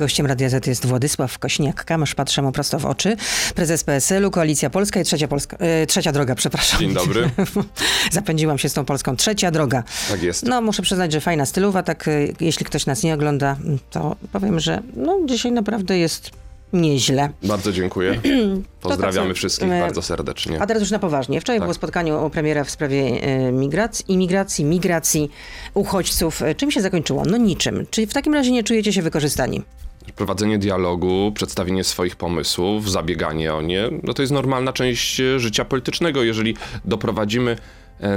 Gościem Radia Z jest Władysław Kośniak-Kamysz. Patrzę mu prosto w oczy. Prezes PSL-u, Koalicja Polska i Trzecia, Polska, e, trzecia Droga, przepraszam. Dzień dobry. Zapędziłam się z tą Polską. Trzecia Droga. Tak jest. No, muszę przyznać, że fajna stylowa. Tak, e, jeśli ktoś nas nie ogląda, to powiem, że no, dzisiaj naprawdę jest nieźle. Bardzo dziękuję. Pozdrawiamy tak, wszystkich bardzo serdecznie. A teraz już na poważnie. Wczoraj Tak. było spotkanie u premiera w sprawie e, migracji, imigracji, migracji, uchodźców. E, Czym się zakończyło? No niczym. Czy w takim razie nie czujecie się wykorzystani? Prowadzenie dialogu, przedstawienie swoich pomysłów, zabieganie o nie, no to jest normalna część życia politycznego. Jeżeli doprowadzimy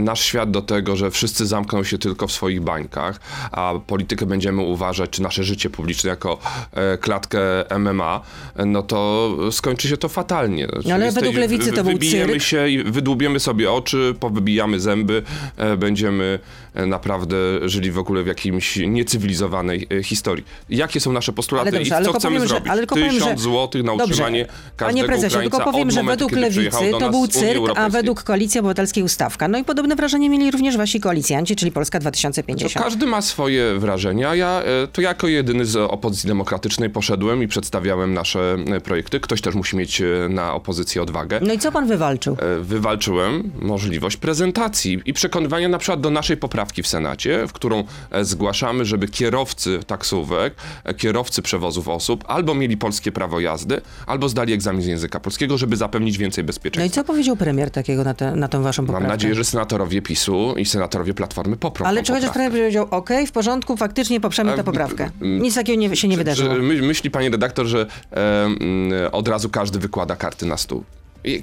nasz świat do tego, że wszyscy zamkną się tylko w swoich bańkach, a politykę będziemy uważać, czy nasze życie publiczne jako e, klatkę MMA, e, no to skończy się to fatalnie. Czyli ale tej- według Lewicy to był cyrk. się i wydłubiemy sobie oczy, powybijamy zęby, e, będziemy e, naprawdę żyli w ogóle w jakimś niecywilizowanej e, historii. Jakie są nasze postulaty Ale dobrze, i co chcemy powiem, że- zrobić? ale tylko powiem, że- Tysiąc złotych na Dobrze. utrzymanie Panie każdego prezesie, Ukraińca tylko powiem, że według Lewicy to był cyrk, a według Koalicji Obywatelskiej ustawka. No i podobne wrażenie mieli również wasi koalicjanci, czyli Polska To 2050. każdy ma swoje wrażenia. Ja e, to jako jedyny z opozycji demokratycznej poszedłem i przedstawiałem nasze e, projekty. Ktoś też musi mieć e, na opozycję odwagę. No i co pan wywalczył? Wywalczyłem możliwość prezentacji i przekonywania na przykład do naszej poprawki w Senacie, w którą zgłaszamy, żeby kierowcy taksówek, kierowcy przewozów osób albo mieli polskie prawo jazdy, albo zdali egzamin z języka polskiego, żeby zapewnić więcej No i bezpieczeństwa. co powiedział premier takiego na, tę na tą waszą poprawkę? Mam nadzieję, że senatorowie PiSu i senatorowie Platformy poprą Ale czy chociaż premier powiedział, OK, w porządku, faktycznie poprzemy tę A, poprawkę. Nic takiego nie, się nie wydarzyło. Myśli pani redaktor, że e, od razu każdy wykłada karty na stół.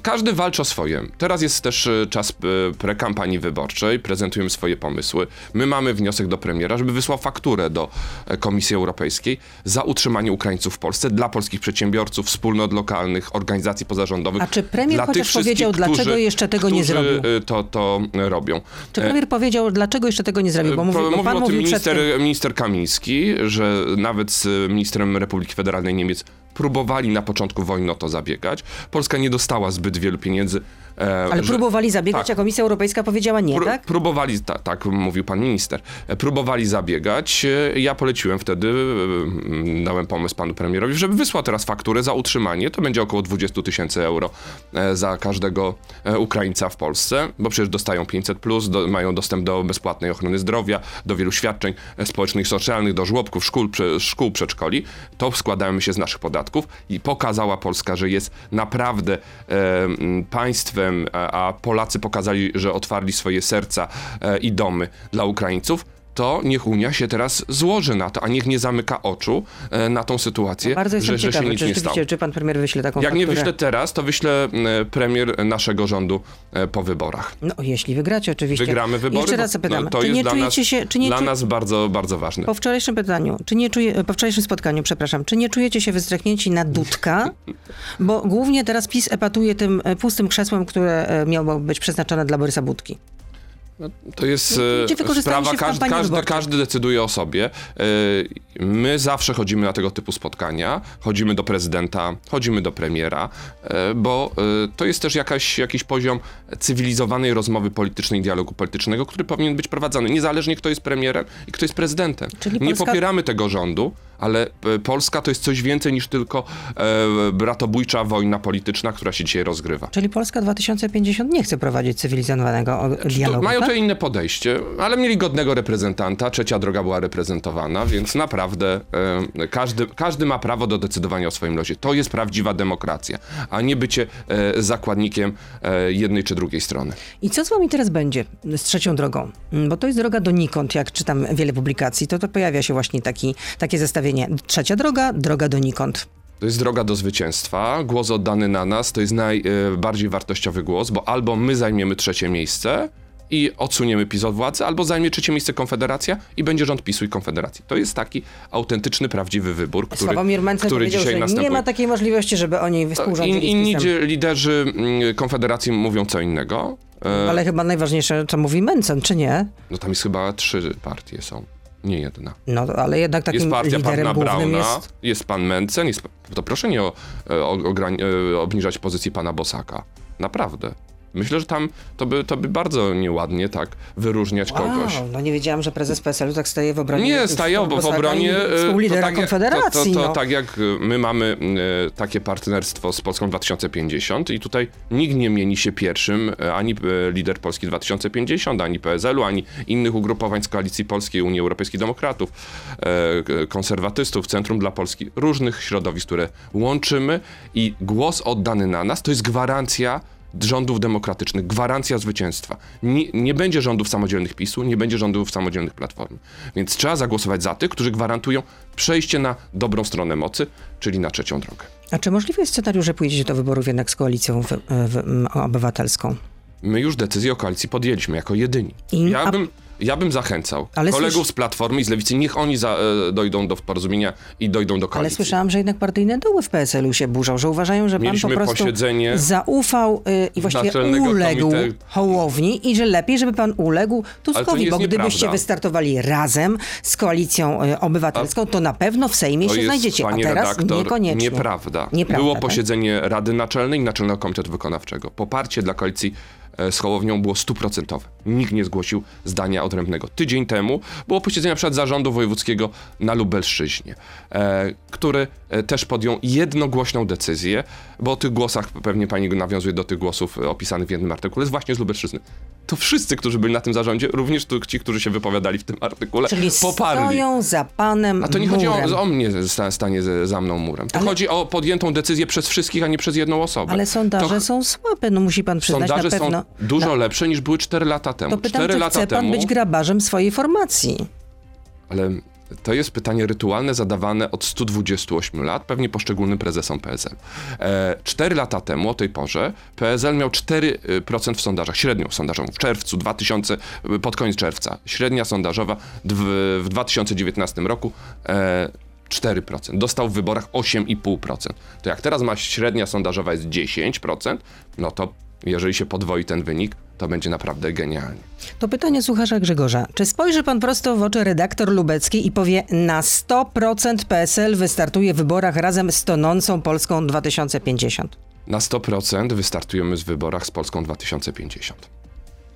Każdy walczy o swoje. Teraz jest też e, czas e, prekampanii wyborczej, prezentujemy swoje pomysły. My mamy wniosek do premiera, żeby wysłał fakturę do e, Komisji Europejskiej za utrzymanie Ukraińców w Polsce dla polskich przedsiębiorców, wspólnot lokalnych, organizacji pozarządowych. A czy premier dla chociaż powiedział, dlaczego którzy- jeszcze tego nie zrobił? e, To, to robią. Czy premier powiedział, dlaczego jeszcze tego nie zrobił? Bo, mówi, Po- bo pan Mówił o tym mówił minister, tym. minister Kamiński, że nawet z ministrem Republiki Federalnej Niemiec próbowali na początku wojny o to zabiegać. Polska nie dostała zbyt wielu pieniędzy. E, Ale że- próbowali zabiegać, tak. a Komisja Europejska powiedziała nie, Pró- tak? Próbowali, ta, tak mówił pan minister, E, próbowali zabiegać. E, Ja poleciłem wtedy, dałem pomysł panu premierowi, żeby wysłał teraz fakturę za utrzymanie. To będzie około 20 tysięcy euro za każdego Ukraińca w Polsce, bo przecież dostają 500, plus, do, mają dostęp do bezpłatnej ochrony zdrowia, do wielu świadczeń społecznych, socjalnych, do żłobków, szkół, prze, szkół przedszkoli. To składamy się z naszych podatków i pokazała Polska, że jest naprawdę e, państwem, a, Polacy pokazali, że otwarli swoje serca e, i domy dla Ukraińców. To niech Unia się teraz złoży na to, a niech nie zamyka oczu e, na tą sytuację, Bardzo jestem że, że się ciekawy, nic czy nie stało. czy pan premier wyśle taką Jak nie fakturę. wyślę teraz, to wyślę premier naszego rządu e, po wyborach. No, jeśli wygracie oczywiście. Wygramy wybory. Jeszcze raz zapytam, no, to czy jest nie dla czujecie nas, się, czy nie dla czu- nas bardzo, bardzo ważne. po wczorajszym pytaniu, czy nie czuje, po wczorajszym spotkaniu, przepraszam, czy nie czujecie się wyzdrechnięci na Dudka? Bo głównie teraz PiS epatuje tym e, pustym krzesłem, które miało być przeznaczone dla Borysa Budki. To jest Ludzie e, sprawa, każdy, każdy, każdy decyduje o sobie. E, My zawsze chodzimy na tego typu spotkania, chodzimy do prezydenta, chodzimy do premiera, e, bo to jest też jakaś, jakiś poziom cywilizowanej rozmowy politycznej dialogu politycznego, który powinien być prowadzony, niezależnie kto jest premierem i kto jest prezydentem. Czyli Nie Polska- popieramy tego rządu, ale e, Polska to jest coś więcej niż tylko e, bratobójcza wojna polityczna, która się dzisiaj rozgrywa. Czyli Polska 2050 nie chce prowadzić cywilizowanego o- To dialogu, mają tak? to inne podejście, ale mieli godnego reprezentanta. Trzecia droga była reprezentowana, więc naprawdę e, każdy, każdy ma prawo do decydowania o swoim losie. To jest prawdziwa demokracja, a nie bycie e, zakładnikiem e, jednej czy drugiej strony. I co z wami teraz będzie z trzecią drogą? Mm, Bo to jest droga donikąd, jak czytam wiele publikacji, to, to pojawia się właśnie taki, takie zestawienie. Trzecia droga, droga donikąd. To jest droga do zwycięstwa. Głos oddany na nas to jest najbardziej wartościowy głos, bo albo my zajmiemy trzecie miejsce i odsuniemy PiS od władzy, albo zajmie trzecie miejsce Konfederacja i będzie rząd PiSu i Konfederacji. To jest taki autentyczny, prawdziwy wybór, który, Sławomir Mencen który dzisiaj że następuje. nie ma takiej możliwości, żeby oni współrządzili In, inni liderzy mm, Konfederacji mówią co innego. E, Ale chyba najważniejsze, co mówi Mencen, czy nie? No tam jest chyba trzy partie są, nie jedna. No, ale jednak takim Jest partia liderem pana Brauna, jest... jest... pan Mencen, jest, to proszę nie o, o, ograń- e, obniżać pozycji pana Bosaka. Naprawdę. Myślę, że tam to by, to by bardzo nieładnie tak wyróżniać kogoś. Wow, no nie wiedziałam, że prezes PSL-u tak staje w obronie. Nie, staje w, w obronie. e, Współlidera to, Konfederacji. to, to, no. tak jak e, my mamy e, takie partnerstwo z Polską 2050 i tutaj nikt nie mieni się pierwszym, ani lider Polski 2050, ani PSL-u, ani innych ugrupowań z Koalicji Polskiej, Unii Europejskich Demokratów, konserwatystów, Centrum dla Polski, różnych środowisk, które łączymy i głos oddany na nas to jest gwarancja rządów demokratycznych, gwarancja zwycięstwa. Nie, nie będzie rządów samodzielnych PiSu, nie będzie rządów samodzielnych Platformy. Więc trzeba zagłosować za tych, którzy gwarantują przejście na dobrą stronę mocy, czyli na trzecią drogę. A czy możliwy jest scenariusz, że pójdziecie do wyborów jednak z koalicją w, w, obywatelską? My już decyzję o koalicji podjęliśmy jako jedyni. I- Ja bym, ja bym zachęcał Ale kolegów z Platformy i z Lewicy, niech oni za, e, dojdą do porozumienia i dojdą do Ale koalicji. słyszałam, że jednak partyjne doły w PSL-u się burzą, że uważają, że pan Mieliśmy po prostu posiedzenie zaufał y, i właściwie uległ Komitetu- Hołowni i że lepiej, żeby pan uległ Ale Tuskowi, bo gdybyście nieprawda. wystartowali razem z koalicją y, obywatelską, to na pewno w Sejmie To się jest, znajdziecie, a teraz redaktor, niekoniecznie. nieprawda. Nieprawda, Było tak? posiedzenie Rady Naczelnej i Naczelnego Komitetu Wykonawczego. Poparcie dla koalicji z Hołownią było stuprocentowe. Nikt nie zgłosił zdania odrębnego. Tydzień temu było posiedzenie przykład Zarządu Wojewódzkiego na Lubelszczyźnie, e, który e, też podjął jednogłośną decyzję, bo o tych głosach, pewnie pani nawiązuje do tych głosów e, opisanych w jednym artykule, jest właśnie z Lubelszczyzny. To wszyscy, którzy byli na tym zarządzie, również tu, ci, którzy się wypowiadali w tym artykule, Czyli poparli. stoją za panem A to nie chodzi murem. o, o mnie sta, stanie za mną murem. To Ale- chodzi o podjętą decyzję przez wszystkich, a nie przez jedną osobę. Ale sondaże to, są słabe, no musi pan przyznać Sondaże na pewno. są dużo Na- lepsze niż były 4 lata temu. to pytam, 4 czy lata chce pan temu, być grabarzem swojej formacji? ale to jest pytanie rytualne zadawane od 128 lat, pewnie poszczególnym prezesom PSL. E, 4 lata temu, o tej porze, PSL miał 4% w sondażach, średnią sondażową w czerwcu 2000, pod koniec czerwca. Średnia sondażowa w, w 2019 roku e, 4%. Dostał w wyborach 8,5%. To jak teraz ma średnia sondażowa jest 10%, no to jeżeli się podwoi ten wynik, to będzie naprawdę genialnie. To pytanie słuchacza Grzegorza. Czy spojrzy pan prosto w oczy redaktor Lubeckiej i powie, na 100% PSL wystartuje w wyborach razem z tonącą Polską 2050? Na 100% wystartujemy w wyborach z Polską 2050.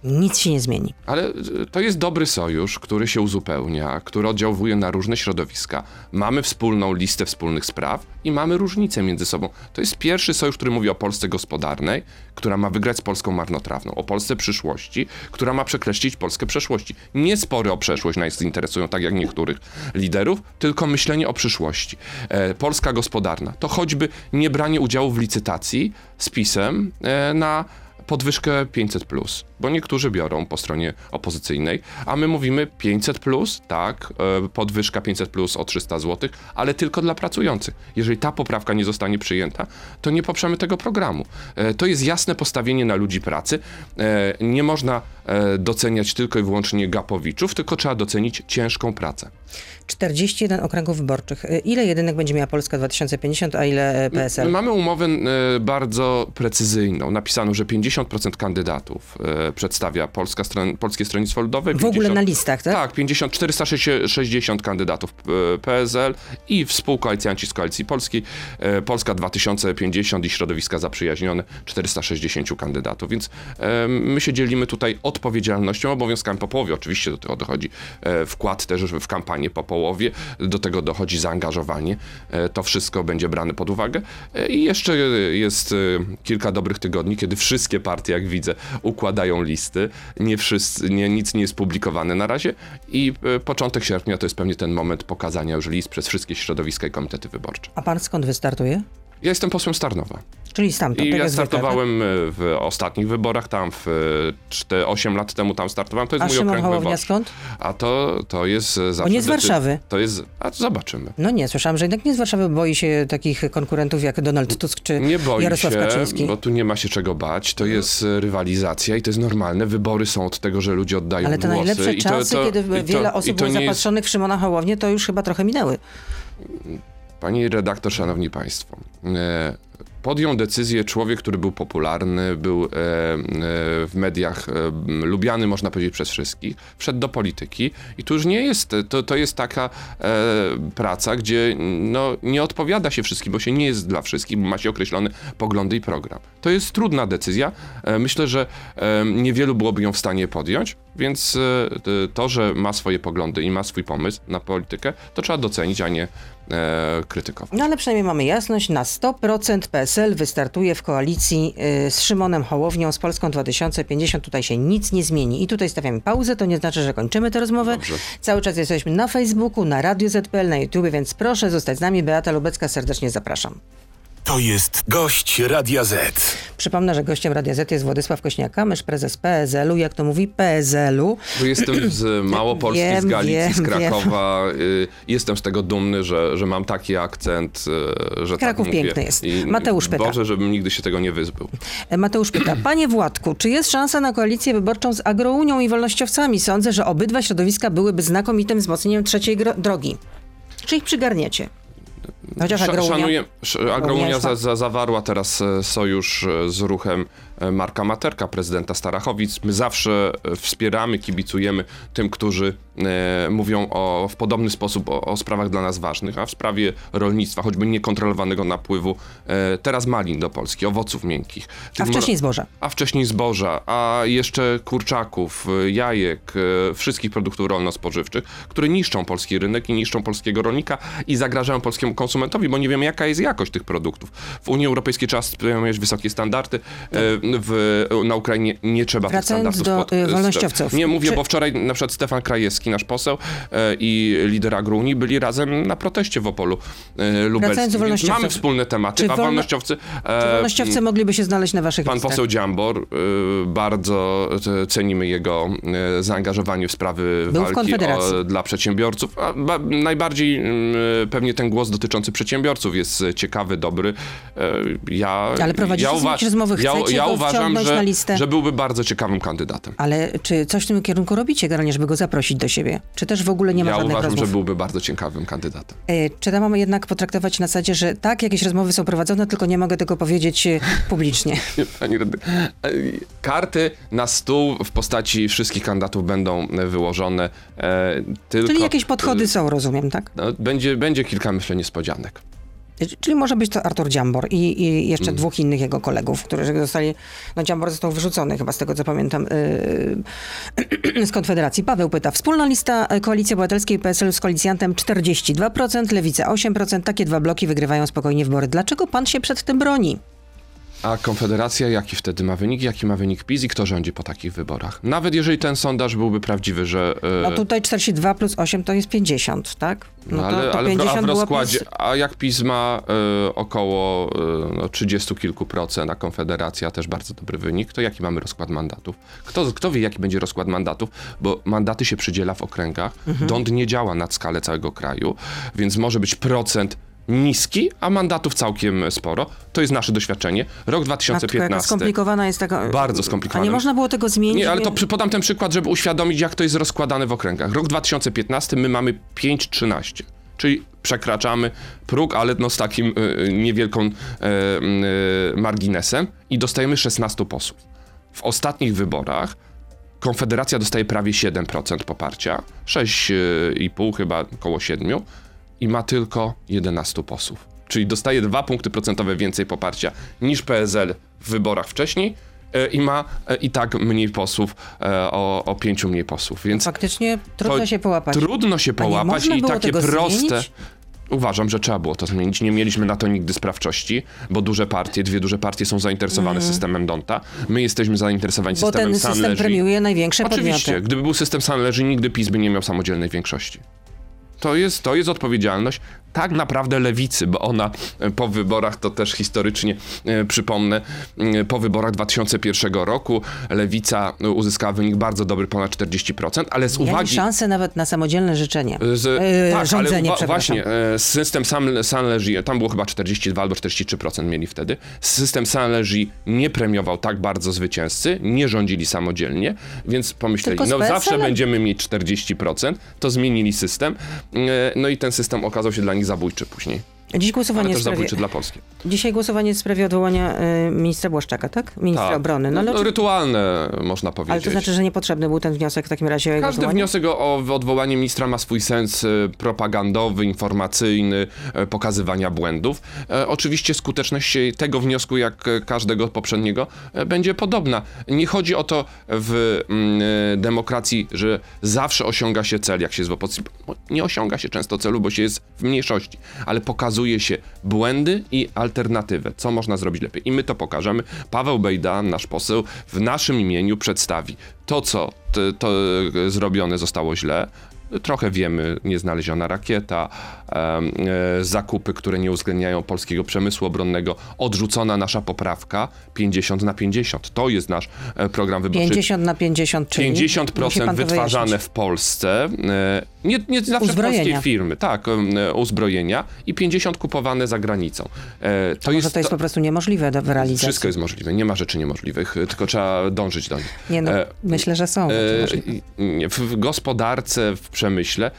Nic się nie zmieni. Ale y, to jest dobry sojusz, który się uzupełnia, który oddziałuje na różne środowiska. Mamy wspólną listę wspólnych spraw i mamy różnice między sobą. To jest pierwszy sojusz, który mówi o Polsce gospodarnej, która ma wygrać z Polską marnotrawną, o Polsce przyszłości, która ma przekreślić Polskę przeszłości. Nie spory o przeszłość nas interesują, tak jak niektórych liderów, tylko myślenie o przyszłości. E, Polska gospodarna to choćby nie branie udziału w licytacji z PiSem e, na podwyżkę 500, bo niektórzy biorą po stronie opozycyjnej, a my mówimy 500, tak, e, podwyżka 500 o 300 zł, ale tylko dla pracujących. Jeżeli ta poprawka nie zostanie przyjęta, to nie poprzemy tego programu. E, To jest jasne postawienie na ludzi pracy. E, Nie można doceniać tylko i wyłącznie gapowiczów, tylko trzeba docenić ciężką pracę. 41 okręgów wyborczych. Y, Ile jedynek będzie miała Polska 2050, a ile e, PSL? mamy umowę e, bardzo precyzyjną. Napisano, że 50% kandydatów e, przedstawia Polska stron, Polskie Stronnictwo Ludowe. W ogóle 50 na listach, tak? Tak, 50, 460 kandydatów e, PSL i współkoalicjanci z Koalicji Polskiej, e, Polska 2050 i środowiska zaprzyjaźnione, 460 kandydatów. Więc e, my się dzielimy tutaj odpowiedzialnością, obowiązkami po połowie. Oczywiście do tego dochodzi e, wkład też w kampanię po połowie, do tego dochodzi zaangażowanie. E, to wszystko będzie brane pod uwagę. E, I jeszcze jest kilka dobrych tygodni, kiedy wszystkie partie, jak widzę, układają listy. Nie wszyscy, nie, nic nie jest publikowane na razie i początek sierpnia to jest pewnie ten moment pokazania już list przez wszystkie środowiska i komitety wyborcze. A pan skąd wystartuje? Ja jestem posłem Starnowa Czyli stamtąd, i tak ja jak zwykle, tak? startowałem e, w ostatnich wyborach, tam w 4, 8 lat temu tam startowałem, to jest A mój Szymon okręg Hołownia wyborczy. skąd? A to, to jest e, zawsze... On nie z Warszawy. To jest... A to zobaczymy. No nie, słyszałam, że jednak nie z Warszawy boi się takich konkurentów jak Donald Tusk czy Nie boi Jarosław się, Kaczyński. bo tu nie ma się czego bać. To jest e, rywalizacja i to jest normalne. Wybory są od tego, że ludzie oddają Ale te głosy. najlepsze I to- czasy, to- kiedy to- wiele osób było nie jest- zapatrzonych w Szymona Hołownię, to już chyba trochę minęły. Pani redaktor, szanowni państwo, e, podjął decyzję człowiek, który był popularny, był e, e, w mediach lubiany, można powiedzieć, przez wszystkich, wszedł do polityki i tu już nie jest, to, to jest taka praca, gdzie no, nie odpowiada się wszystkim, bo się nie jest dla wszystkich, bo ma się określone poglądy i program. To jest trudna decyzja. Myślę, że niewielu byłoby ją w stanie podjąć, więc to, że ma swoje poglądy i ma swój pomysł na politykę, to trzeba docenić, a nie e, krytykować. No ale przynajmniej mamy jasność, na 100% PSL wystartuje w koalicji y, z Szymonem Hołownią, z Polską 2050. Tutaj się nic nie zmieni. I tutaj stawiamy pauzę, to nie znaczy, że kończymy tę rozmowę. Dobrze. Cały czas jesteśmy na Facebooku, na Radio ZPL, na YouTube, więc proszę zostać z nami. Beata Lubecka, serdecznie zapraszam. To jest gość Radia Z. Przypomnę, że gościem Radia Z jest Władysław Kośniak-Kamysz, prezes PSL-u, jak to mówi PSL-u. Bo jestem z Małopolski, Wiem, z Galicji, wiem, z Krakowa. Y, Jestem z tego dumny, że, że mam taki akcent, y, że Kraków tak mówię. piękny jest. I Mateusz pyta. Boże, żebym nigdy się tego nie wyzbył. E, Mateusz pyta, panie Władku, czy jest szansa na koalicję wyborczą z Agrounią i Wolnościowcami? Sądzę, że obydwa środowiska byłyby znakomitym wzmocnieniem trzeciej drogi. Czy ich przygarniecie? Chociaż Agrounia... Sz- Agrounia za, za, zawarła teraz e, sojusz e, z ruchem Marka Materka, prezydenta Starachowic. My zawsze e, wspieramy, kibicujemy tym, którzy e, mówią o, w podobny sposób o, o sprawach dla nas ważnych, a w sprawie rolnictwa, choćby niekontrolowanego napływu, e, teraz malin do Polski, owoców miękkich. A wcześniej zboża. a wcześniej zboża, a jeszcze kurczaków, jajek, wszystkich produktów rolno-spożywczych, które niszczą polski rynek i niszczą polskiego rolnika i zagrażają polskiemu konsumentowi, bo nie wiemy, jaka jest jakość tych produktów. W Unii Europejskiej trzeba spełniać wysokie standardy, y, w, na Ukrainie nie trzeba Wracając tych do, standardów. y, wolnościowców. Nie mówię, Czy- bo wczoraj na przykład Stefan Krajewski, nasz poseł y, i lider Agruni byli razem na proteście w Opolu y, Lubelskim. Więc mamy wspólne tematy, Czy a wolno- wolnościowcy... Czy e, wolnościowcy mogliby się znaleźć na waszych Pan listach? poseł Dziambor, y, bardzo y, cenimy jego y, zaangażowanie w sprawy Był w walki Konfederacji. o, dla przedsiębiorców. A, ba, najbardziej y, pewnie ten głos dotyczący przedsiębiorców jest y, ciekawy, dobry. Y, Ja, Ale prowadzicie ja, rozmowy? ja, Chcecie ja go uważam, że, że byłby bardzo ciekawym kandydatem. Ale czy coś w tym kierunku robicie generalnie, żeby go zaprosić do siebie? Czy też w ogóle nie ma Ja żadnych uważam, rozmów? że byłby bardzo ciekawym kandydatem. E, Czy to mamy jednak potraktować na zasadzie, że tak, jakieś rozmowy są prowadzone, tylko nie mogę tego powiedzieć e, publicznie? Pani e, Karty na stół w postaci wszystkich kandydatów będą e, wyłożone. e, Tylko, Czyli jakieś podchody są, rozumiem, tak? No, będzie, będzie kilka, myślę, niespodzianek. Czyli może być to Artur Dziambor i, i jeszcze Mm. dwóch innych jego kolegów, którzy zostali, no Dziambor został wyrzucony chyba z tego, co pamiętam, yy, z Konfederacji. Paweł pyta, wspólna lista e, Koalicji Obywatelskiej PSL z koalicjantem 42%, Lewica 8%, takie dwa bloki wygrywają spokojnie wybory. Dlaczego pan się przed tym broni? A Konfederacja, jaki wtedy ma wynik? Jaki ma wynik PiS i kto rządzi po takich wyborach? Nawet jeżeli ten sondaż byłby prawdziwy, że... e, No tutaj 42 plus 8 to jest 50, tak? No to, ale, to ale w, a 50 w rozkładzie, plus... a jak PiS ma e, około e, no, 30 kilku procent, a Konfederacja też bardzo dobry wynik, to jaki mamy rozkład mandatów? Kto, kto wie, jaki będzie rozkład mandatów? Bo mandaty się przydziela w okręgach, Mhm. dąd nie działa nad skalę całego kraju, więc może być procent niski, a mandatów całkiem sporo. To jest nasze doświadczenie. Rok Matko, jaka 2015. skomplikowana jest taka... Bardzo A skomplikowana. nie można było tego zmienić? Nie, ale to przy, podam ten przykład, żeby uświadomić, jak to jest rozkładane w okręgach. Rok 2015 my mamy 5,13, czyli przekraczamy próg, ale no z takim y, niewielką y, y, marginesem i dostajemy 16 posłów. W ostatnich wyborach Konfederacja dostaje prawie 7% poparcia, 6,5 chyba, około 7 i ma tylko 11 posłów. Czyli dostaje 2 punkty procentowe więcej poparcia niż PSL w wyborach wcześniej e, i ma e, i tak mniej posłów, e, o, o 5 mniej posłów. Więc Faktycznie trudno się połapać. Trudno się połapać i takie proste. zmienić? Uważam, że trzeba było to zmienić. Nie mieliśmy na to nigdy sprawczości, bo duże partie, dwie duże partie są zainteresowane systemem Donta. My jesteśmy zainteresowani. Bo systemem ten system premiuje największe Oczywiście, podmioty. gdyby był system Sanleży, nigdy PiS by nie miał samodzielnej większości. To jest, to jest odpowiedzialność tak naprawdę lewicy, bo ona e, po wyborach, to też historycznie e, przypomnę, e, po wyborach 2001 roku lewica uzyskała wynik bardzo dobry, ponad 40%, ale z Mieli uwagi... szansę nawet na samodzielne życzenie. Z, Yy, tak, rządzenie, ale uwa- właśnie, system San, Sanleży, tam było chyba 42 albo 43% mieli wtedy. System Sanleży nie premiował tak bardzo zwycięzcy, nie rządzili samodzielnie, więc pomyśleli, no zawsze będziemy mieć 40%, to zmienili system, no i ten system okazał się dla nich zabójczy później. Dziś głosowanie ale też sprawie... zabójczy dla Polski. Dzisiaj głosowanie w sprawie odwołania y, ministra Błaszczaka, tak? Ministra Tak. obrony. No, No, no, oczy- rytualne, można powiedzieć. ale to znaczy, że niepotrzebny był ten wniosek w takim razie o Każdy wniosek o, odwołanie ministra ma swój sens e, propagandowy, informacyjny, e, pokazywania błędów. E, Oczywiście skuteczność tego wniosku, jak każdego poprzedniego, będzie podobna. Nie chodzi o to w mm, demokracji, że zawsze osiąga się cel, jak się jest w opozycji. Nie osiąga się często celu, bo się jest w mniejszości, ale pokazuje się błędy i alternatywę, co można zrobić lepiej. I my to pokażemy. Paweł Bejda, nasz poseł, w naszym imieniu przedstawi to, co to, to e, zrobione zostało źle. Trochę wiemy, nieznaleziona rakieta, e, zakupy, które nie uwzględniają polskiego przemysłu obronnego, odrzucona nasza poprawka 50 na 50. To jest nasz e, program wyborczy. 50 na 50, czyli... musi 50% pan to wytwarzane wyjaśnić. w Polsce, e, nie, nie zawsze polskiej firmy, tak, uzbrojenia i 50 kupowane za granicą. To Może jest to jest po prostu niemożliwe do realizacji. wszystko jest możliwe, nie ma rzeczy niemożliwych, tylko trzeba dążyć do nich. Nie no, myślę, że są. E, w gospodarce, w przemyśle,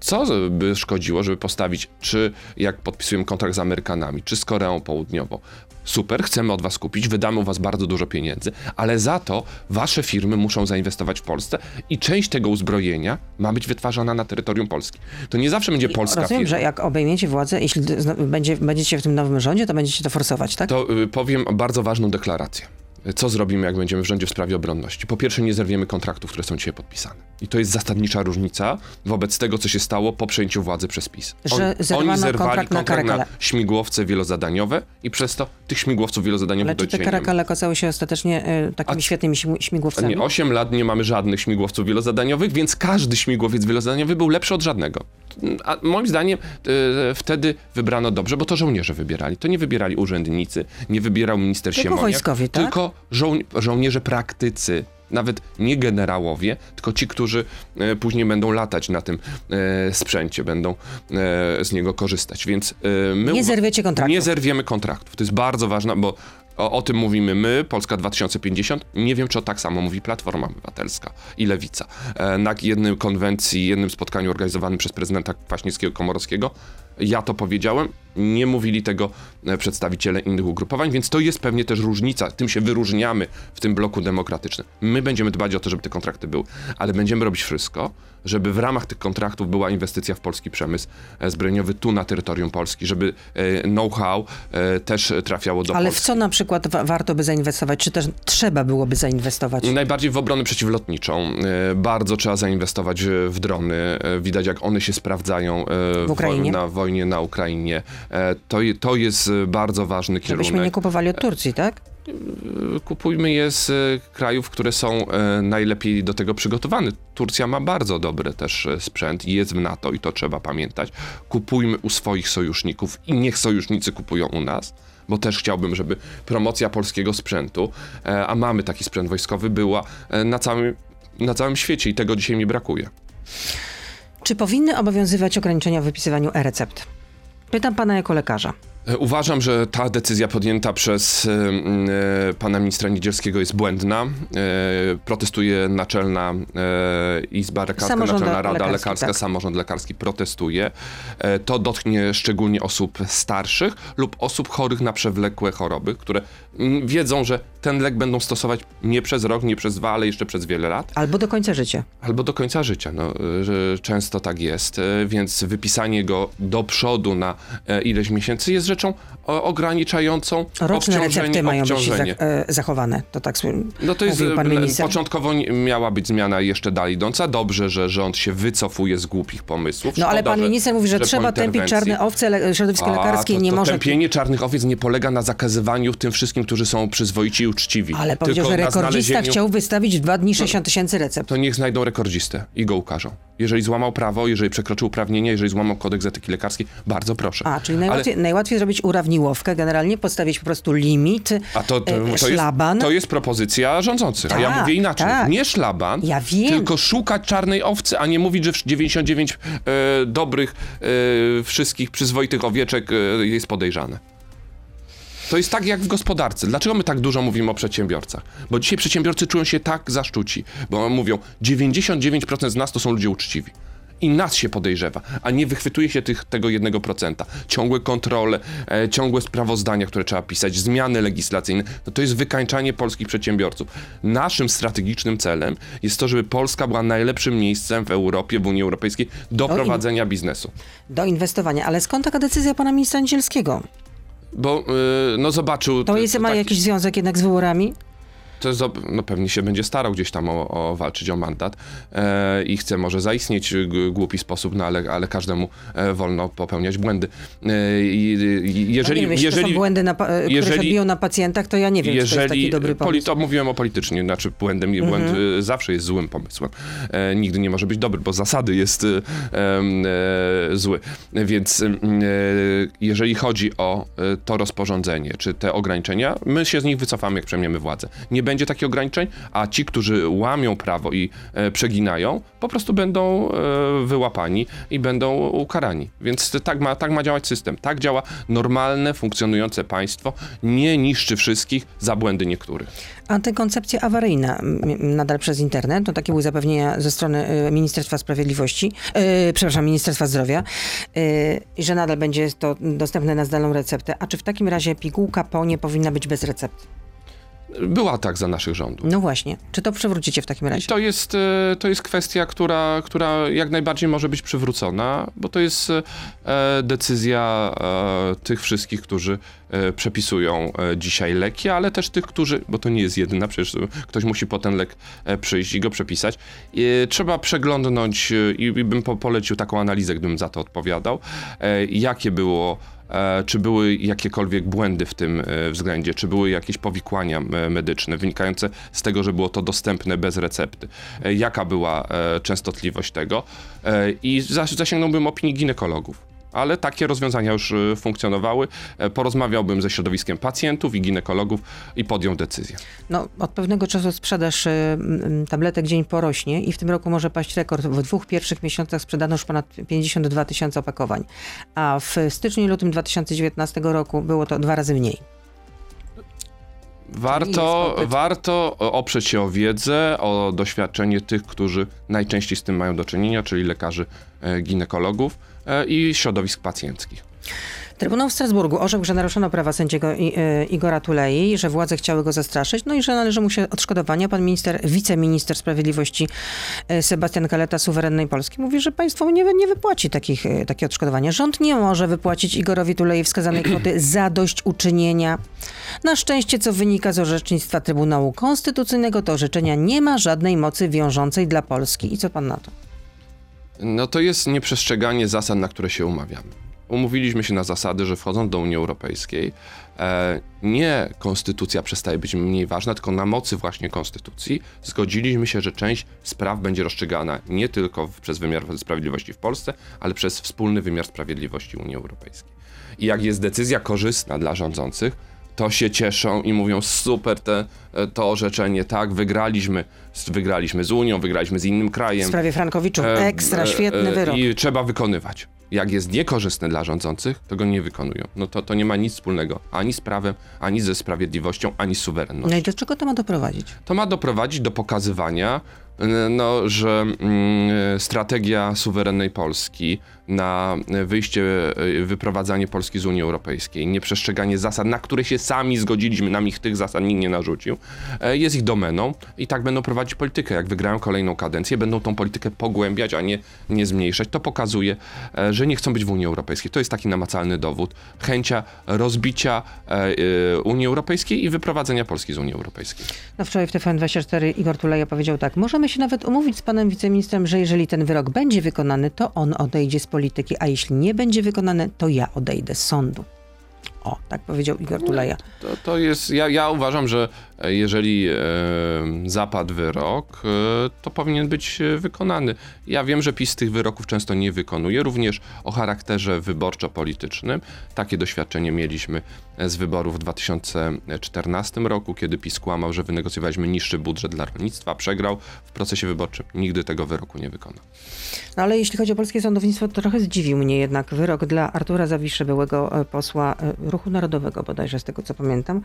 co by szkodziło, żeby postawić, czy jak podpisujemy kontrakt z Amerykanami, czy z Koreą Południową. Super, chcemy od was kupić, wydamy u was bardzo dużo pieniędzy, ale za to wasze firmy muszą zainwestować w Polsce i część tego uzbrojenia ma być wytwarzana na terytorium Polski. To nie zawsze będzie polska Rozumiem, firma. że jak obejmiecie władzę, jeśli będzie, będziecie w tym nowym rządzie, to będziecie to forsować, tak? To y, powiem bardzo ważną deklarację. Co zrobimy, jak będziemy w rządzie w sprawie obronności? Po pierwsze, nie zerwiemy kontraktów, które są dzisiaj podpisane. I to jest zasadnicza różnica wobec tego, co się stało po przejęciu władzy przez PiS. Że zerwano kontrakt na Karakale. śmigłowce wielozadaniowe i przez to tych śmigłowców wielozadaniowych Ale do te dzisiaj ma. karakale okazały się ostatecznie e, takimi A- świetnymi śmi- śmigłowcami? Nie, 8 lat nie mamy żadnych śmigłowców wielozadaniowych, więc każdy śmigłowiec wielozadaniowy był lepszy od żadnego. A moim zdaniem e, wtedy wybrano dobrze, bo to żołnierze wybierali. To nie wybierali urzędnicy, nie wybierał minister Tylko Siemoniak. wojskowi, tak? Tylko żoł- żołnierze praktycy. Nawet nie generałowie, tylko ci, którzy e, później będą latać na tym e, sprzęcie, będą e, z niego korzystać. Więc my Nie zerwiecie kontraktów. Nie zerwiemy kontraktów. To jest bardzo ważne, bo o, o tym mówimy my, Polska 2050. Nie wiem, czy o tak samo mówi Platforma Obywatelska i Lewica. E, na jednym konwencji, jednym spotkaniu organizowanym przez prezydenta Kwaśniewskiego Komorowskiego, ja to powiedziałem, nie mówili tego e, przedstawiciele innych ugrupowań, więc to jest pewnie też różnica. Tym się wyróżniamy w tym bloku demokratycznym. My będziemy dbać o to, żeby te kontrakty były, ale będziemy robić wszystko, żeby w ramach tych kontraktów była inwestycja w polski przemysł e, zbrojeniowy tu na terytorium Polski, żeby e, know-how też trafiało do Ale w Polski. co na przykład wa- warto by zainwestować, czy też trzeba byłoby zainwestować? Najbardziej w obronę przeciwlotniczą. Bardzo trzeba zainwestować w drony. Widać, jak one się sprawdzają W wo- na wojnie na Ukrainie. E, To, to jest e, bardzo ważny Żebyśmy nie kierunek. kupowali od Turcji, tak? Kupujmy je z e, krajów, które są e, najlepiej do tego przygotowane. Turcja ma bardzo dobry też e, sprzęt i jest w NATO i to trzeba pamiętać. Kupujmy u swoich sojuszników i niech sojusznicy kupują u nas. Bo też chciałbym, żeby promocja polskiego sprzętu, e, a mamy taki sprzęt wojskowy, była e, na całym, na całym świecie i tego dzisiaj mi brakuje. Czy powinny obowiązywać ograniczenia w wypisywaniu e-recept? Pytam pana jako lekarza. E, Uważam, że ta decyzja podjęta przez e, e, pana ministra Niedzielskiego jest błędna. E, protestuje naczelna e, Izba Lekarska, Samorząd Naczelna Rada lekarski, Lekarska, tak. samorząd lekarski protestuje. E, to dotknie szczególnie osób starszych lub osób chorych na przewlekłe choroby, które wiedzą, że ten lek będą stosować nie przez rok, nie przez dwa, ale jeszcze przez wiele lat. Albo do końca życia. Albo do końca życia, no, że często tak jest, y, więc wypisanie go do przodu na e, ileś miesięcy jest rzeczą o, ograniczającą Roczne obciążenie. recepty mają być obciążenie. e, zachowane. To tak No to jest, pan e, minister. początkowo nie- miała być zmiana jeszcze dalej idąca. Dobrze, że rząd się wycofuje z głupich pomysłów. No ale Szkoda, pan że- minister mówi, że, po trzeba tępić czarne owce, le, środowisko A, lekarskie to, nie to może... Tępienie czarnych owiec nie polega na zakazywaniu tym wszystkim, którzy są przyzwoici uczciwi. Ale powiedział, tylko że rekordzista znalezieniu- chciał wystawić w dwa dni 60 tysięcy recept. to niech znajdą rekordzistę i go ukażą. Jeżeli złamał prawo, jeżeli przekroczył uprawnienia, jeżeli złamał kodeks etyki lekarskiej, bardzo proszę. A, czyli najłatwiej, najłatwiej zrobić urawniłowkę, generalnie postawić po prostu limit, A to, to, e, to, jest, szlaban. to jest propozycja rządzących, a ja Tak, mówię inaczej. tak. Nie szlaban, Ja wiem. tylko szukać czarnej owcy, a nie mówić, że 99 e, dobrych, e, wszystkich przyzwoitych owieczek e, jest podejrzane. To jest tak jak w gospodarce. Dlaczego my tak dużo mówimy o przedsiębiorcach? Bo dzisiaj przedsiębiorcy czują się tak zaszczuci, bo mówią, 99% z nas to są ludzie uczciwi. i nas się podejrzewa, a nie wychwytuje się tych, tego jednego procenta. Ciągłe kontrole, e, ciągłe sprawozdania, które trzeba pisać, zmiany legislacyjne, no to jest wykańczanie polskich przedsiębiorców. Naszym strategicznym celem jest to, żeby Polska była najlepszym miejscem w Europie, w Unii Europejskiej do i- prowadzenia biznesu. Do inwestowania. Ale skąd taka decyzja pana ministra Niedzielskiego? Bo y, no zobaczył... To t- jest, ma taki- jakiś związek jednak z wyborami? To no pewnie się będzie starał gdzieś tam o, o walczyć o mandat e, i chce może zaistnieć w głupi sposób, no ale, ale każdemu e, wolno popełniać błędy. E, i, i, jeżeli, no wiem, jeśli jeżeli, błędy, na, pa- które się jeżeli- odbiją na pacjentach, to ja nie wiem, czy to jest taki dobry poli, pomysł. to mówiłem o politycznie, znaczy błędem i błęd e, zawsze jest złym pomysłem. E, nigdy nie może być dobry, bo zasady jest e, e, zły. Więc e, jeżeli chodzi o e, to rozporządzenie, czy te ograniczenia, my się z nich wycofamy, jak przejmiemy władzę. Nie będzie takich ograniczeń, a ci, którzy łamią prawo i e, przeginają, po prostu będą e, wyłapani i będą ukarani. Więc tak ma, tak ma działać system. Tak działa normalne, funkcjonujące państwo. Nie niszczy wszystkich za błędy niektórych. Antykoncepcja awaryjna m, nadal przez internet, to takie były zapewnienia ze strony y, Ministerstwa Sprawiedliwości, y, przepraszam, Ministerstwa Zdrowia, y, że nadal będzie to dostępne na zdalną receptę. A czy w takim razie pigułka po nie powinna być bez recepty? Była tak za naszych rządów. No właśnie. Czy to przywrócicie w takim I razie? to jest, e, to jest kwestia, która, która jak najbardziej może być przywrócona, bo to jest e, decyzja e, tych wszystkich, którzy przepisują dzisiaj leki, ale też tych, którzy, bo to nie jest jedyna, przecież ktoś musi po ten lek przyjść i go przepisać. Trzeba przeglądnąć i, bym po, polecił taką analizę, gdybym za to odpowiadał, jakie było czy były jakiekolwiek błędy w tym e, względzie, czy były jakieś powikłania e, medyczne wynikające z tego, że było to dostępne bez recepty, e, jaka była e, częstotliwość tego? E, i zas- zasięgnąłbym opinii ginekologów. Ale takie rozwiązania już e, funkcjonowały. E, Porozmawiałbym ze środowiskiem pacjentów i ginekologów i podjął decyzję. No, od pewnego czasu sprzedaż y, tabletek dzień porośnie i w tym roku może paść rekord. W dwóch pierwszych miesiącach sprzedano już ponad 52 tysiące opakowań, a w styczniu i lutym 2019 roku było to dwa razy mniej. Warto, warto oprzeć się o wiedzę, o doświadczenie tych, którzy najczęściej z tym mają do czynienia, czyli lekarzy e, ginekologów e, i środowisk pacjenckich. Trybunał w Strasburgu orzekł, że naruszono prawa sędziego y, Igora Tulei, że władze chciały go zastraszyć, no i że należy mu się odszkodowania. Pan minister, wiceminister sprawiedliwości y, Sebastian Kaleta suwerennej Polski mówi, że państwo nie, nie wypłaci takich, y, takie odszkodowania. Rząd nie może wypłacić Igorowi Tulei wskazanej kwoty zadośćuczynienia. Na szczęście, co wynika z orzecznictwa Trybunału Konstytucyjnego, to orzeczenia nie ma żadnej mocy wiążącej dla Polski. I co pan na to? No to jest nieprzestrzeganie zasad, na które się umawiamy. Umówiliśmy się na zasady, że wchodząc do Unii Europejskiej, e, nie konstytucja przestaje być mniej ważna, tylko na mocy właśnie konstytucji zgodziliśmy się, że część spraw będzie rozstrzygana nie tylko w, przez wymiar sprawiedliwości w Polsce, ale przez wspólny wymiar sprawiedliwości Unii Europejskiej. I jak jest decyzja korzystna dla rządzących, to się cieszą i mówią super te, to orzeczenie, tak, wygraliśmy, z- wygraliśmy z Unią, wygraliśmy z innym W krajem. sprawie Frankowiczów E, ekstra, e, świetny e, wyrok. I trzeba wykonywać. Jak jest niekorzystne dla rządzących, to go nie wykonują. No to, to nie ma nic wspólnego ani z prawem, ani ze sprawiedliwością, ani z suwerennością. No i do czego to ma doprowadzić? To ma doprowadzić do pokazywania, no, że mm, strategia suwerennej Polski na wyjście, y, wyprowadzanie Polski z Unii Europejskiej, nieprzestrzeganie zasad, na które się sami zgodziliśmy, nam ich tych zasad nikt nie narzucił, e, jest ich domeną i tak będą prowadzić politykę. Jak wygrają kolejną kadencję, będą tą politykę pogłębiać, a nie, nie zmniejszać. To pokazuje, e, że nie chcą być w Unii Europejskiej. To jest taki namacalny dowód chęcia rozbicia e, Unii Europejskiej i wyprowadzenia Polski z Unii Europejskiej. No wczoraj w TVN24 Igor Tuleja powiedział tak, możemy się nawet umówić z panem wiceministrem, że jeżeli ten wyrok będzie wykonany, to on odejdzie z polityki, a jeśli nie będzie wykonany, to ja odejdę z sądu. O, tak powiedział Igor Tuleja. To, to jest, ja, ja uważam, że jeżeli e, zapadł wyrok, e, to powinien być e, wykonany. Ja wiem, że PiS tych wyroków często nie wykonuje, również o charakterze wyborczo-politycznym. Takie doświadczenie mieliśmy z wyborów w 2014 roku, kiedy PiS kłamał, że wynegocjowaliśmy niższy budżet dla rolnictwa, przegrał w procesie wyborczym. Nigdy tego wyroku nie wykonał. No ale jeśli chodzi o polskie sądownictwo, to trochę zdziwił mnie jednak wyrok dla Artura Zawiszy, byłego posła Ruchu Narodowego bodajże, z tego co pamiętam.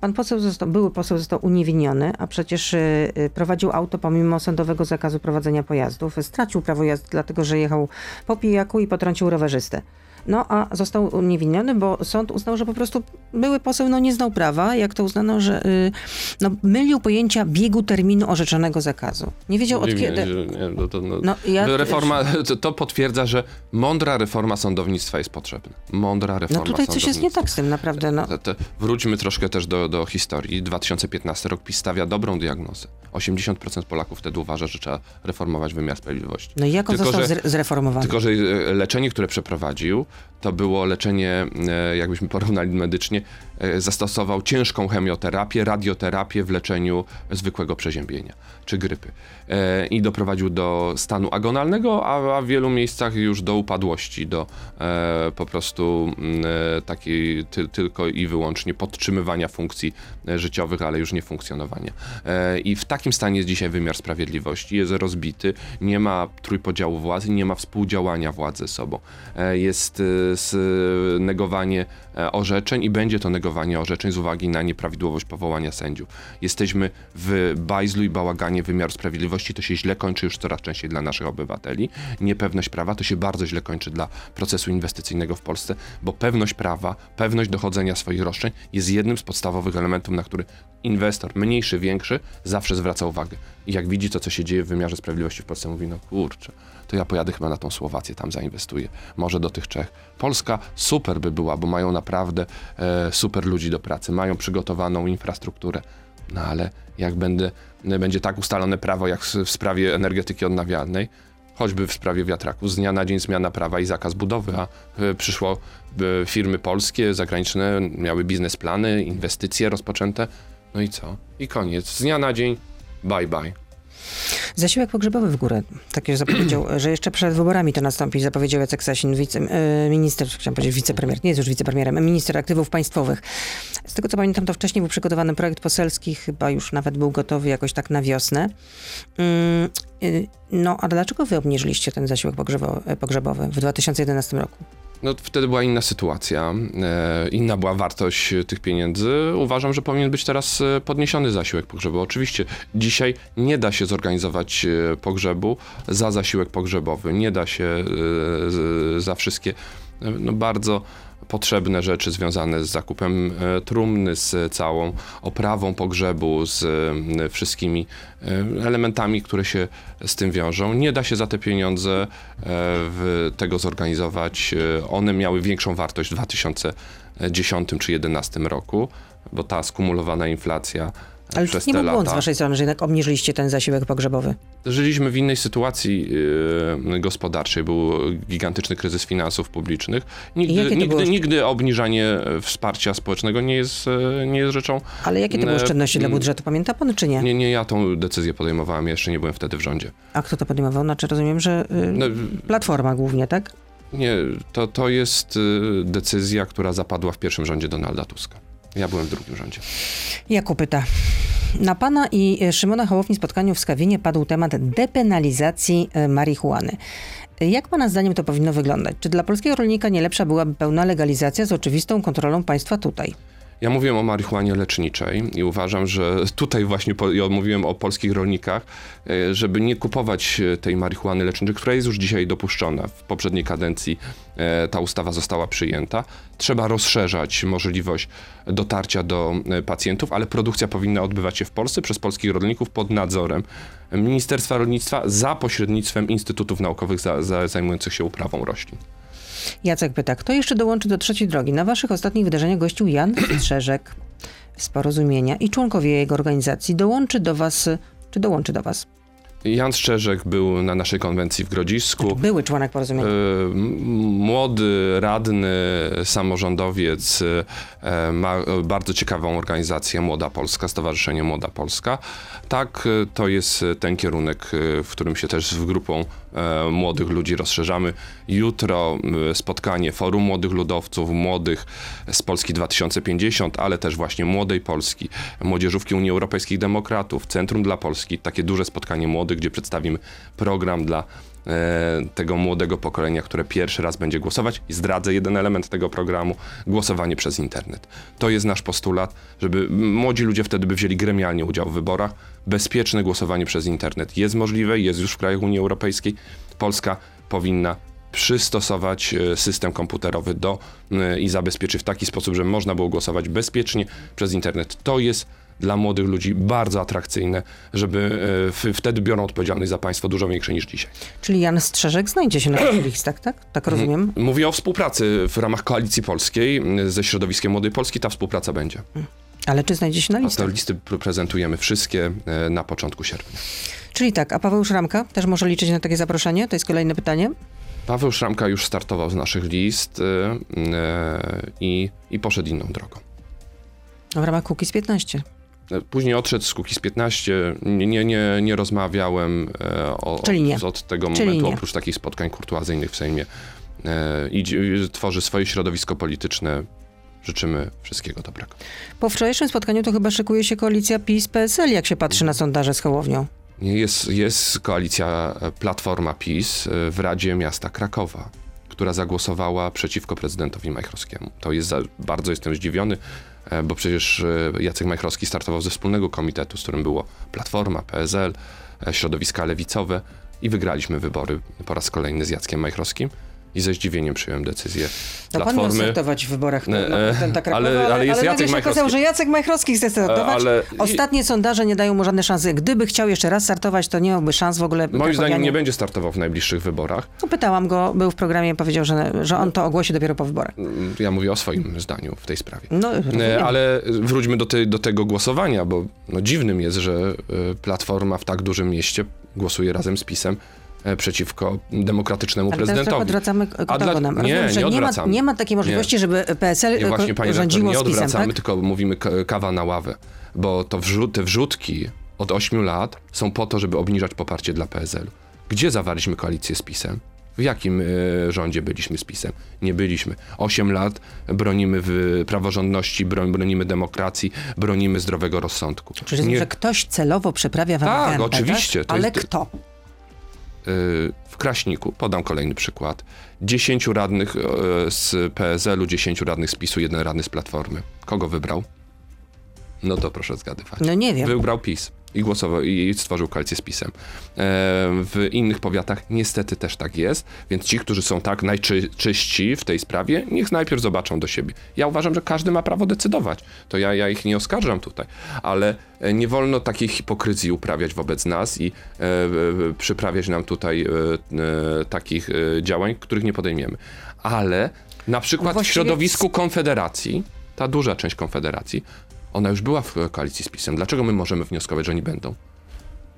Pan poseł został, były poseł został uniewinniony, a przecież y, y, prowadził auto pomimo sądowego zakazu prowadzenia pojazdów. Stracił prawo jazdy, dlatego że jechał po pijaku i potrącił rowerzystę. No a został uniewinniony, bo sąd uznał, że po prostu były poseł no, nie znał prawa, jak to uznano, że y, no, mylił pojęcia biegu terminu orzeczonego zakazu. Nie wiedział od kiedy. nie, no to, no, No, ja reforma, to, to potwierdza, że mądra reforma sądownictwa jest potrzebna. Mądra reforma No tutaj coś jest nie tak z tym, naprawdę. No. Wróćmy troszkę też do, do historii. 2015 rok PiS stawia dobrą diagnozę. 80% Polaków wtedy uważa, że trzeba reformować wymiar sprawiedliwości. No i jak on Tylko, został że- zre- zreformowany? Tylko, że e, leczenie, które przeprowadził, to było leczenie, e, jakbyśmy porównali medycznie, e, zastosował ciężką chemioterapię, radioterapię w leczeniu zwykłego przeziębienia czy grypy. E, I doprowadził do stanu agonalnego, a, w wielu miejscach już do upadłości, do po prostu mm, takiej ty, tylko i wyłącznie podtrzymywania funkcji życiowych, ale już nie funkcjonowania. I w takim stanie jest dzisiaj wymiar sprawiedliwości, jest rozbity, nie ma trójpodziału władzy, nie ma współdziałania władzy ze sobą. E, Jest s- negowanie orzeczeń i będzie to negowanie orzeczeń z uwagi na nieprawidłowość powołania sędziów. Jesteśmy w bajzlu i bałaganie wymiaru sprawiedliwości, to się źle kończy już coraz częściej dla naszych obywateli. Niepewność prawa to się bardzo źle kończy dla procesu inwestycyjnego w Polsce, bo pewność prawa, pewność dochodzenia swoich roszczeń jest jednym z podstawowych elementów, na który inwestor, mniejszy, większy, zawsze zwraca uwagę. I jak widzi to, co się dzieje w wymiarze sprawiedliwości w Polsce, mówi, no kurczę, to ja pojadę chyba na tą Słowację, tam zainwestuję, może do tych Czech. Polska super by była, bo mają naprawdę e, super ludzi do pracy, mają przygotowaną infrastrukturę. No ale jak będę, będzie tak ustalone prawo, jak w sprawie energetyki odnawialnej, choćby w sprawie wiatraków, z dnia na dzień zmiana prawa i zakaz budowy, a e, przyszło e, firmy polskie, zagraniczne, miały biznesplany, inwestycje rozpoczęte, no i co? I koniec. Z dnia na dzień, bye bye. Zasiłek pogrzebowy w górę. Tak już zapowiedział, że jeszcze przed wyborami to nastąpi, zapowiedział Jacek Sasin, wice, e, minister, chciałem powiedzieć wicepremier, nie jest już wicepremierem, minister aktywów państwowych. Z tego co pamiętam, to wcześniej był przygotowany projekt poselski, chyba już nawet był gotowy jakoś tak na wiosnę. Mm, y, No, a dlaczego wy obniżyliście ten zasiłek pogrzebo- pogrzebowy w 2011 roku? No wtedy była inna sytuacja, e, inna była wartość tych pieniędzy. Uważam, że powinien być teraz e, podniesiony zasiłek pogrzebowy. Oczywiście dzisiaj nie da się zorganizować e, pogrzebu za zasiłek pogrzebowy. Nie da się za wszystkie no, bardzo potrzebne rzeczy związane z zakupem e, trumny, z całą oprawą pogrzebu, z wszystkimi e, elementami, które się z tym wiążą. Nie da się za te pieniądze e, tego zorganizować. One miały większą wartość w 2010 czy 2011 roku, bo ta skumulowana inflacja Ale przez nie te był błąd z waszej strony, że jednak obniżyliście ten zasiłek pogrzebowy. Żyliśmy w innej sytuacji e, gospodarczej. Był gigantyczny kryzys finansów publicznych. Nigdy, nigdy, było- nigdy obniżanie e, wsparcia społecznego nie jest, e, nie jest rzeczą. Ale jakie to były E, oszczędności dla budżetu? Pamięta pan czy nie? Nie, nie ja tą decyzję podejmowałem, ja jeszcze nie byłem wtedy w rządzie. A kto to podejmował? Znaczy rozumiem, że y, No, Platforma głównie, tak? nie, to, to jest e, decyzja, która zapadła w pierwszym rządzie Donalda Tuska. Ja byłem w drugim rządzie. Jakub pyta. Na pana i Szymona Hołowni spotkaniu w Skawinie padł temat depenalizacji e, marihuany. Jak pana zdaniem to powinno wyglądać? Czy dla polskiego rolnika nie lepsza byłaby pełna legalizacja z oczywistą kontrolą państwa tutaj? Ja mówiłem o marihuanie leczniczej i uważam, że tutaj właśnie po, ja mówiłem o polskich rolnikach, e, żeby nie kupować e, tej marihuany leczniczej, która jest już dzisiaj dopuszczona. W poprzedniej kadencji e, ta ustawa została przyjęta. Trzeba rozszerzać możliwość dotarcia do pacjentów, ale produkcja powinna odbywać się w Polsce przez polskich rolników pod nadzorem Ministerstwa Rolnictwa za pośrednictwem instytutów naukowych za, za, zajmujących się uprawą roślin. Jacek pyta, kto jeszcze dołączy do trzeciej drogi? Na waszych ostatnich wydarzeniach gościł Jan Strzeżek z Porozumienia i członkowie jego organizacji. Dołączy do was, czy dołączy do was? Jan Szczerzek był na naszej konwencji w Grodzisku. Były członek Porozumienia. M- Młody, radny, samorządowiec e, ma bardzo ciekawą organizację Młoda Polska, Stowarzyszenie Młoda Polska. Tak, e, to jest ten kierunek, w którym się też z grupą e, młodych ludzi rozszerzamy. Jutro spotkanie Forum Młodych Ludowców, Młodych z Polski 2050, ale też właśnie Młodej Polski, Młodzieżówki Unii Europejskich Demokratów, Centrum dla Polski. Takie duże spotkanie młodych, gdzie przedstawimy program dla e, tego młodego pokolenia, które pierwszy raz będzie głosować. I zdradzę jeden element tego programu, głosowanie przez internet. To jest nasz postulat, żeby młodzi ludzie wtedy by wzięli gremialnie udział w wyborach. Bezpieczne głosowanie przez internet jest możliwe, jest już w krajach Unii Europejskiej. Polska powinna przystosować e, system komputerowy do e, i zabezpieczyć w taki sposób, żeby można było głosować bezpiecznie przez internet. To jest dla młodych ludzi bardzo atrakcyjne, żeby e, wtedy biorą odpowiedzialność za państwo dużo większe niż dzisiaj. Czyli Jan Strzeżek znajdzie się na tych listach, tak? Tak rozumiem. Mówię o współpracy w ramach Koalicji Polskiej ze środowiskiem Młodej Polski. Ta współpraca będzie. Ale czy znajdzie się na A te listach? listy pr- prezentujemy wszystkie e, na początku sierpnia. Czyli tak, a Paweł Szramka też może liczyć na takie zaproszenie? To jest kolejne pytanie. Paweł Szramka już startował z naszych list e, i, i poszedł inną drogą. W ramach Kukiz 15. Później odszedł z Kukiz 15, nie, nie, nie, nie rozmawiałem e, o, Czyli nie. Od, tego Czyli momentu, nie. oprócz takich spotkań kurtuazyjnych w Sejmie. E, i, tworzy swoje środowisko polityczne. Życzymy wszystkiego dobrego. Po wczorajszym spotkaniu to chyba szykuje się koalicja PiS-PSL, jak się patrzy na sondaże z Hołownią. Jest, jest koalicja e, Platforma PiS w Radzie Miasta Krakowa, która zagłosowała przeciwko prezydentowi Majchrowskiemu. To jest za, bardzo jestem zdziwiony, bo przecież e, Jacek Majchrowski startował ze wspólnego komitetu, z którym było Platforma, PSL, e, środowiska lewicowe i wygraliśmy wybory po raz kolejny z Jackiem Majchrowskim. I ze zdziwieniem przyjąłem decyzję No pan Platformy. startować w wyborach na, E, na prezydenta Krakowa, ale- ale jest ale Jacek nagle się okazało, że Jacek Majchrowski chce startować. ale- Ostatnie sondaże nie dają mu żadnej szansy. Gdyby chciał jeszcze raz startować, to nie miałby szans w ogóle. Moim zdaniem nie będzie startował w najbliższych wyborach. No, Pytałam go, był w programie, powiedział, że, że on to ogłosi dopiero po wyborach. Ja mówię o swoim zdaniu w tej sprawie. No, E, rozumiem. Ale wróćmy do, tej, do tego głosowania, bo no, dziwnym jest, że e, Platforma w tak dużym mieście głosuje razem z PiSem e, przeciwko demokratycznemu Ale prezydentowi. odwracamy A dla- nie, Rozumiem, nie nie, ma, odwracamy. nie ma takiej możliwości, żeby PSL Nie, właśnie, redaktor, rządziło nie odwracamy, tak? tylko mówimy kawa na ławę, bo to wrzut, te wrzutki od 8 lat są po to, żeby obniżać poparcie dla PSL-u. Gdzie zawarliśmy koalicję z PiSem? W jakim e, rządzie byliśmy z PiSem? Nie byliśmy. 8 lat bronimy w praworządności, broń, bronimy demokracji, bronimy zdrowego rozsądku. Czyli Nie- że ktoś celowo przeprawia wam Tak, gębę, oczywiście, Tak? Ale jest- kto? Y, w Kraśniku, podam kolejny przykład, 10 radnych e, z PSL-u, 10 radnych z PiSu, jeden radny z Platformy. Kogo wybrał? No to proszę zgadywać. No nie wiem. Wybrał PiS i głosował i stworzył koalicję z PiSem. E, w innych powiatach niestety też tak jest, więc ci, którzy są tak najczyści w tej sprawie, niech najpierw zobaczą do siebie. Ja uważam, że każdy ma prawo decydować. To ja, ja ich nie oskarżam tutaj, ale e, nie wolno takiej hipokryzji uprawiać wobec nas i e, przyprawiać nam tutaj takich działań, których nie podejmiemy. Ale na przykład w Właściwie- środowisku Konfederacji, ta duża część Konfederacji, ona już była w koalicji z PiSem. Dlaczego my możemy wnioskować, że oni będą?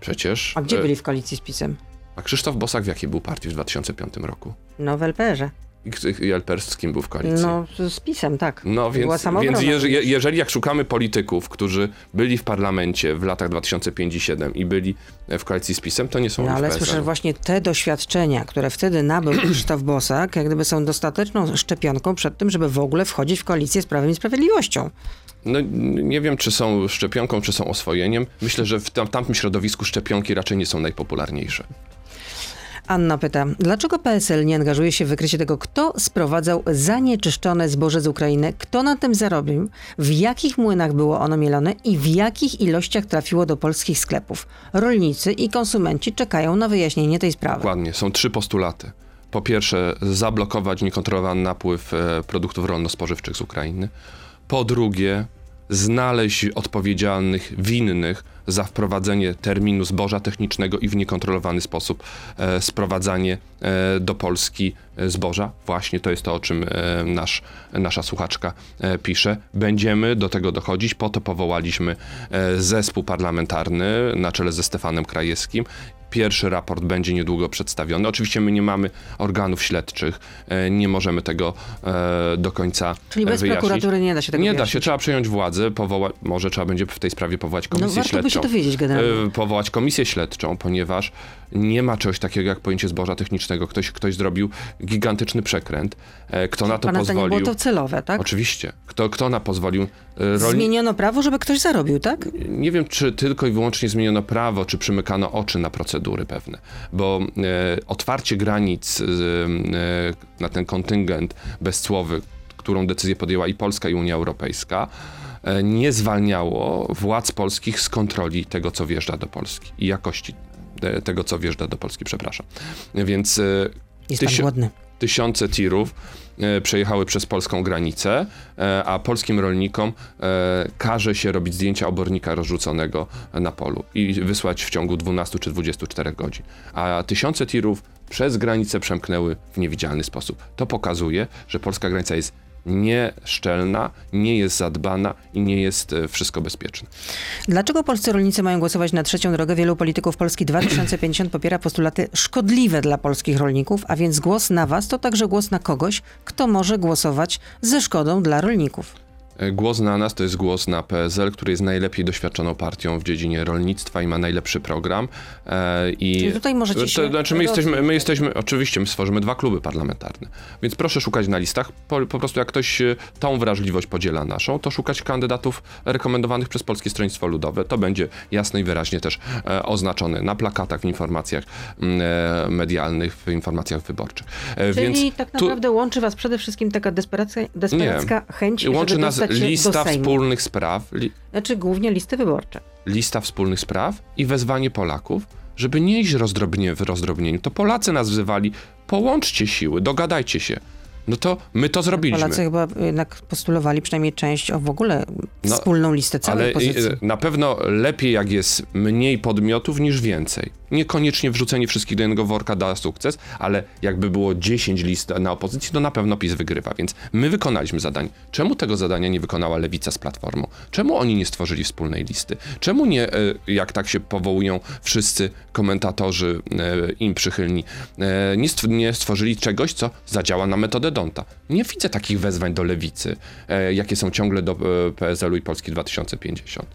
Przecież. A gdzie e, byli w koalicji z PiSem? A Krzysztof Bosak w jakiej był partii w 2005 roku? No w LPR-ze. I, LPR z kim był w koalicji? No z PiSem, tak. No więc, więc je- jeżeli jak szukamy polityków, którzy byli w parlamencie w latach 2005 i 2007 i byli e, w koalicji z PiSem, to nie są No ale słyszę, że właśnie te doświadczenia, które wtedy nabył Krzysztof Bosak, jak gdyby są dostateczną szczepionką przed tym, żeby w ogóle wchodzić w koalicję z Prawem i Sprawiedliwością. No, nie wiem, czy są szczepionką, czy są oswojeniem. Myślę, że w tam, tamtym środowisku szczepionki raczej nie są najpopularniejsze. Anna pyta, dlaczego PSL nie angażuje się w wykrycie tego, kto sprowadzał zanieczyszczone zboże z Ukrainy, kto na tym zarobił, w jakich młynach było ono mielone i w jakich ilościach trafiło do polskich sklepów. Rolnicy i konsumenci czekają na wyjaśnienie tej sprawy. Dokładnie, są trzy postulaty. Po pierwsze, zablokować niekontrolowany napływ e, produktów rolno-spożywczych z Ukrainy. Po drugie, znaleźć odpowiedzialnych, winnych za wprowadzenie terminu zboża technicznego i w niekontrolowany sposób e, sprowadzanie e, do Polski e, zboża. Właśnie to jest to, o czym e, nasz, nasza słuchaczka e, pisze. Będziemy do tego dochodzić. Po to powołaliśmy e, zespół parlamentarny na czele ze Stefanem Krajewskim. Pierwszy raport będzie niedługo przedstawiony. Oczywiście my nie mamy organów śledczych, e, nie możemy tego e, do końca Czyli bez e, wyjaśnić. prokuratury nie da się tego Nie da wyjaśnić. się, trzeba przejąć władzę, powołać, może trzeba będzie w tej sprawie powołać No komisję warto by się śledczą. dowiedzieć generalnie. E, Powołać komisję śledczą, ponieważ nie ma czegoś takiego jak pojęcie zboża technicznego. Ktoś, ktoś zrobił gigantyczny przekręt. E, Kto na to Pana pozwolił? było to celowe, tak? Oczywiście. Kto, kto na pozwolił? E, Rolni... Zmieniono prawo, żeby ktoś zarobił, tak? Nie wiem, czy tylko i wyłącznie zmieniono prawo, czy przymykano oczy na procedury pewne, bo e, otwarcie granic e, na ten kontyngent bezcłowy, którą decyzję podjęła i Polska, i Unia Europejska, e, nie zwalniało władz polskich z kontroli tego, co wjeżdża do Polski i jakości tego, co wjeżdża do Polski, przepraszam. Więc e, Jest głodny. tysiące tirów e, przejechały przez polską granicę, e, a polskim rolnikom e, każe się robić zdjęcia obornika rozrzuconego na polu i wysłać w ciągu 12 czy 24 godzin. A tysiące tirów przez granicę przemknęły w niewidzialny sposób. To pokazuje, że polska granica jest nieszczelna, nie jest zadbana i nie jest e, wszystko bezpieczne. Dlaczego polscy rolnicy mają głosować na trzecią drogę? Wielu polityków Polski 2050 popiera postulaty szkodliwe dla polskich rolników, a więc głos na was to także głos na kogoś, kto może głosować ze szkodą dla rolników. Głos na nas to jest głos na PSL, który jest najlepiej doświadczoną partią w dziedzinie rolnictwa i ma najlepszy program. E, I Czyli tutaj możecie to, się znaczy my jesteśmy, my jesteśmy, oczywiście, my stworzymy dwa kluby parlamentarne, więc proszę szukać na listach. Po, po prostu jak ktoś e, tą wrażliwość podziela naszą, to szukać kandydatów rekomendowanych przez Polskie Stronnictwo Ludowe. To będzie jasno i wyraźnie też e, oznaczone na plakatach, w informacjach mm, medialnych, w informacjach wyborczych. Czyli więc tak tu- naprawdę łączy was przede wszystkim taka desperacka, desperacka chęć, Łączy żeby nas lista wspólnych spraw, li, Znaczy głównie listy wyborcze. lista wspólnych spraw i wezwanie Polaków, żeby nie iść rozdrobnie w rozdrobnieniu. To Polacy nas wzywali, połączcie siły, dogadajcie się. No to my to zrobiliśmy. Polacy chyba jednak postulowali przynajmniej część o w ogóle No, wspólną listę całej Ale pozycji. i- na pewno lepiej, jak jest mniej podmiotów niż więcej. Niekoniecznie wrzucenie wszystkich do jednego worka da sukces, ale jakby było 10 list na opozycji, to na pewno PiS wygrywa. Więc my wykonaliśmy zadanie. Czemu tego zadania nie wykonała Lewica z Platformą? Czemu oni nie stworzyli wspólnej listy? Czemu nie, e, jak tak się powołują wszyscy komentatorzy im przychylni, nie, stw- nie stworzyli czegoś, co zadziała na metodę Donta? Nie widzę takich wezwań do Lewicy, e, jakie są ciągle do e, PSL-u i Polski 2050.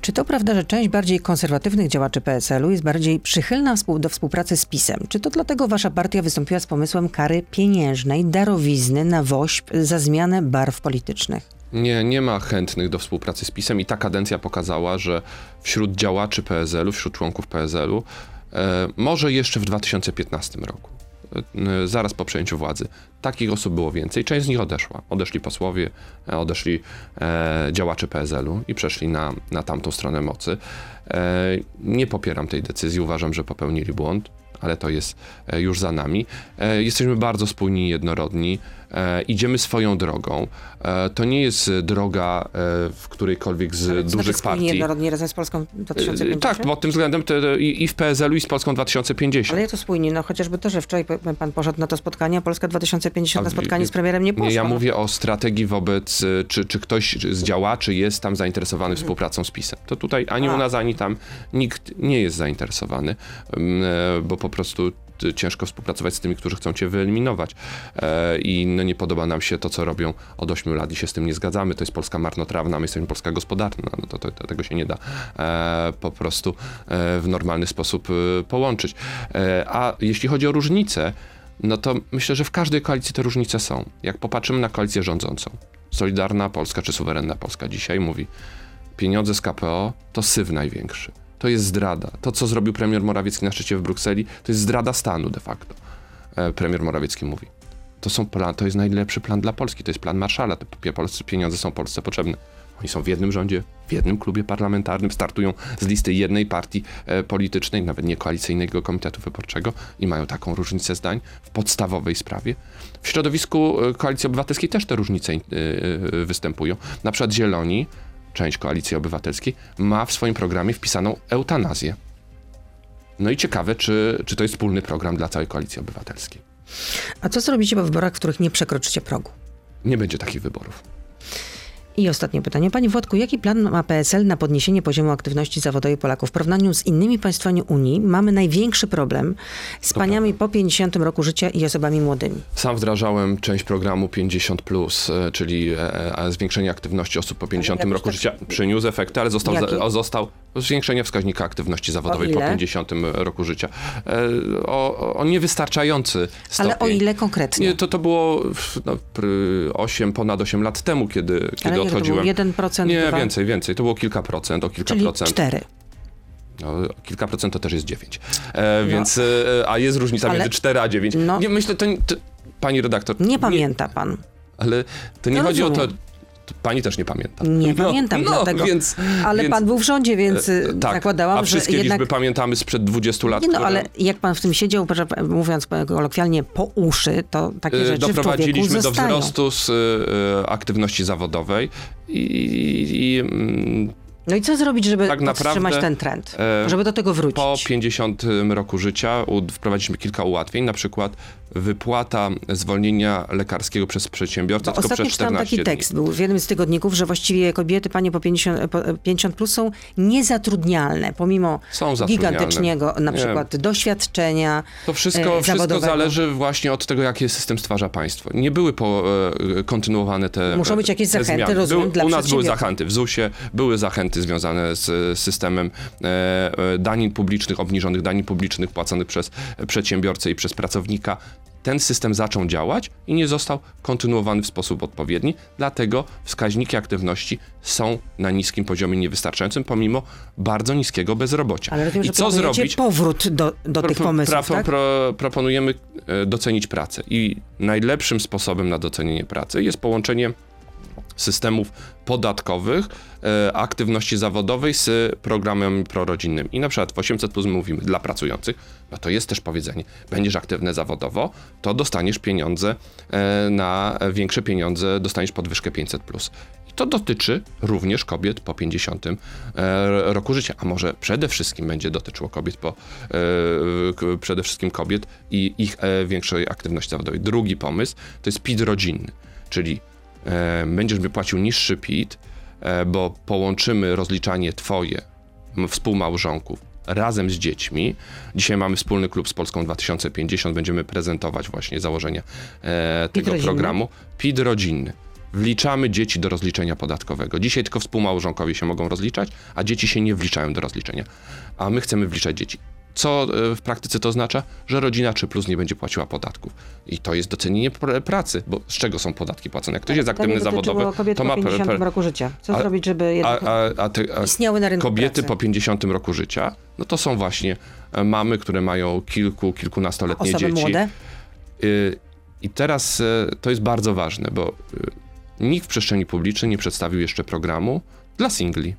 Czy to prawda, że część bardziej konserwatywnych działaczy PSL-u jest bardziej przychylna do współpracy z PiSem? Czy to dlatego wasza partia wystąpiła z pomysłem kary pieniężnej, darowizny na woźb za zmianę barw politycznych? Nie, nie ma chętnych do współpracy z PiSem i ta kadencja pokazała, że wśród działaczy PSL-u, wśród członków PSL-u, e, może jeszcze w 2015 roku, zaraz po przejęciu władzy, takich osób było więcej. Część z nich odeszła. Odeszli posłowie, e, odeszli e, działacze PSL-u i przeszli na, na tamtą stronę mocy. E, nie popieram tej decyzji, uważam, że popełnili błąd. Ale to jest e, już za nami. E, Jesteśmy bardzo spójni i jednorodni. E, Idziemy swoją drogą. E, To nie jest e, droga e, w którejkolwiek z Znaczy dużych spójnie partii. jednorodnie razem z Polską 2050? Tak, pod tym względem te, i, i w PSL-u, i z Polską 2050. Ale jak to spójnie? No chociażby to, że wczoraj pan poszedł na to spotkanie, a Polska 2050 na A, spotkanie i- z premierem nie poszła. Nie, ja mówię o strategii wobec, y, czy, czy ktoś z działaczy jest tam zainteresowany Mhm. współpracą z PiSem. To tutaj ani A. u nas, ani tam nikt nie jest zainteresowany, e, bo po prostu ciężko współpracować z tymi, którzy chcą cię wyeliminować. E, I no, nie podoba nam się to, co robią od 8 lat i się z tym nie zgadzamy. To jest Polska marnotrawna, my jesteśmy Polska gospodarna. No, to, to, to, tego się nie da e, po prostu e, w normalny sposób połączyć. A jeśli chodzi o różnice, no to myślę, że w każdej koalicji te różnice są. Jak popatrzymy na koalicję rządzącą, Solidarna Polska czy Suwerenna Polska dzisiaj mówi, pieniądze z KPO to syf największy. To jest zdrada. To, co zrobił premier Morawiecki na szczycie w Brukseli, to jest zdrada stanu de facto. E, premier Morawiecki mówi. To, są plan, to jest najlepszy plan dla Polski, to jest plan Marszala. Te pieniądze są Polsce potrzebne. Oni są w jednym rządzie, w jednym klubie parlamentarnym, startują z listy jednej partii e, politycznej, nawet nie koalicyjnego komitetu wyborczego i mają taką różnicę zdań w podstawowej sprawie. W środowisku e, Koalicji Obywatelskiej też te różnice e, e, występują. Na przykład Zieloni, część Koalicji Obywatelskiej, ma w swoim programie wpisaną eutanazję. No i ciekawe, czy, czy to jest wspólny program dla całej Koalicji Obywatelskiej. A co zrobicie po wyborach, w których nie przekroczycie progu? Nie będzie takich wyborów. I ostatnie pytanie. Panie Włodku, jaki plan ma PSL na podniesienie poziomu aktywności zawodowej Polaków? W porównaniu z innymi państwami Unii mamy największy problem z paniami po 50 roku życia i osobami młodymi. Sam wdrażałem część programu 50, e, czyli e, e, zwiększenie aktywności osób po 50 jakoś roku tak- życia. Przyniósł efekty, ale został, za, został zwiększenie wskaźnika aktywności zawodowej po ile? 50 roku życia. O, o niewystarczający stopień. Ale o ile konkretnie? Nie, to, to było no, pr- 8, ponad 8 lat temu, kiedy, kiedy ile to odchodziłem. było? 1%? Nie, dwa? więcej, więcej. To było kilka procent, o kilka Czyli procent. 4. No, kilka procent to też jest 9. E, więc, e, a jest różnica Ale- między 4 a 9. no. Nie, myślę, to, nie- to pani redaktor. Nie pamięta pan. ale to nie No chodzi o to, rozumiem. to. Pani też nie pamięta. Nie no, pamiętam no, dlatego. Więc, Ale więc, pan był w rządzie, więc e, y, tak, zakładałam, a wszystkie że jednak... liczby pamiętamy sprzed 20 lat. Nie no, które- ale jak pan w tym siedział, mówiąc kolokwialnie, po uszy, to takie E, rzeczy doprowadziliśmy do wzrostu z e, aktywności zawodowej i, i mm, No i co zrobić, żeby Tak ten trend? e, żeby do tego wrócić? po 50 roku życia wprowadziliśmy kilka ułatwień, na przykład wypłata zwolnienia lekarskiego przez przedsiębiorcę Bo tylko ostatnio przez czytałam 14 taki dni. tekst, był w jednym z tygodników, że właściwie kobiety, panie po 50, po 50 plus są niezatrudnialne, pomimo Są zatrudnialne. gigantycznego na Nie. przykład doświadczenia To wszystko, e, wszystko zależy właśnie od tego, jaki system stwarza państwo. Nie były po, e, kontynuowane te Muszą być jakieś te zachęty, zmiany. rozumiem, Był, dla U nas były zachęty w ZUS-ie, były zachęty związane z systemem e, e, danin publicznych, obniżonych danin publicznych płaconych przez przedsiębiorcę i przez pracownika. Ten system zaczął działać i nie został kontynuowany w sposób odpowiedni, dlatego wskaźniki aktywności są na niskim poziomie niewystarczającym, pomimo bardzo niskiego bezrobocia. Ale rozumiem, I co zrobić? powrót do, do tych Pro- pomysłów, pra- tak? pro- proponujemy e, docenić pracę i najlepszym sposobem na docenienie pracy jest połączenie systemów podatkowych, e, aktywności zawodowej z programami prorodzinnymi. I na przykład w 800 plus mówimy dla pracujących, no to jest też powiedzenie, będziesz aktywny zawodowo, to dostaniesz pieniądze e, na większe pieniądze, dostaniesz podwyżkę 500 plus. I to dotyczy również kobiet po 50 e, roku życia, a może przede wszystkim będzie dotyczyło kobiet po, e, przede wszystkim kobiet i ich e, większej aktywności zawodowej. Drugi pomysł to jest PIT rodzinny, czyli będziesz mi płacił niższy PIT, e, bo połączymy rozliczanie twoje współmałżonków razem z dziećmi. Dzisiaj mamy wspólny klub z Polską 2050, będziemy prezentować właśnie założenia e, tego rodzinny? programu. PIT rodzinny. Wliczamy dzieci do rozliczenia podatkowego. Dzisiaj tylko współmałżonkowie się mogą rozliczać, a dzieci się nie wliczają do rozliczenia. A my chcemy wliczać dzieci. Co e, w praktyce to oznacza? Że rodzina 3 plus nie będzie płaciła podatków. I to jest docenienie pr- pracy, bo z czego są podatki płacone? Jak ktoś jest Pytanie aktywny kobiet to po ma... 50 pr- roku życia. Co a- zrobić, żeby jednak a, a, te, istniały na rynku kobiety pracy? po 50 roku życia, no to są właśnie e, mamy, które mają kilku, kilkunastoletnie Osoby dzieci. młode? Y, I teraz y, to jest bardzo ważne, bo y, nikt w przestrzeni publicznej nie przedstawił jeszcze programu dla singli.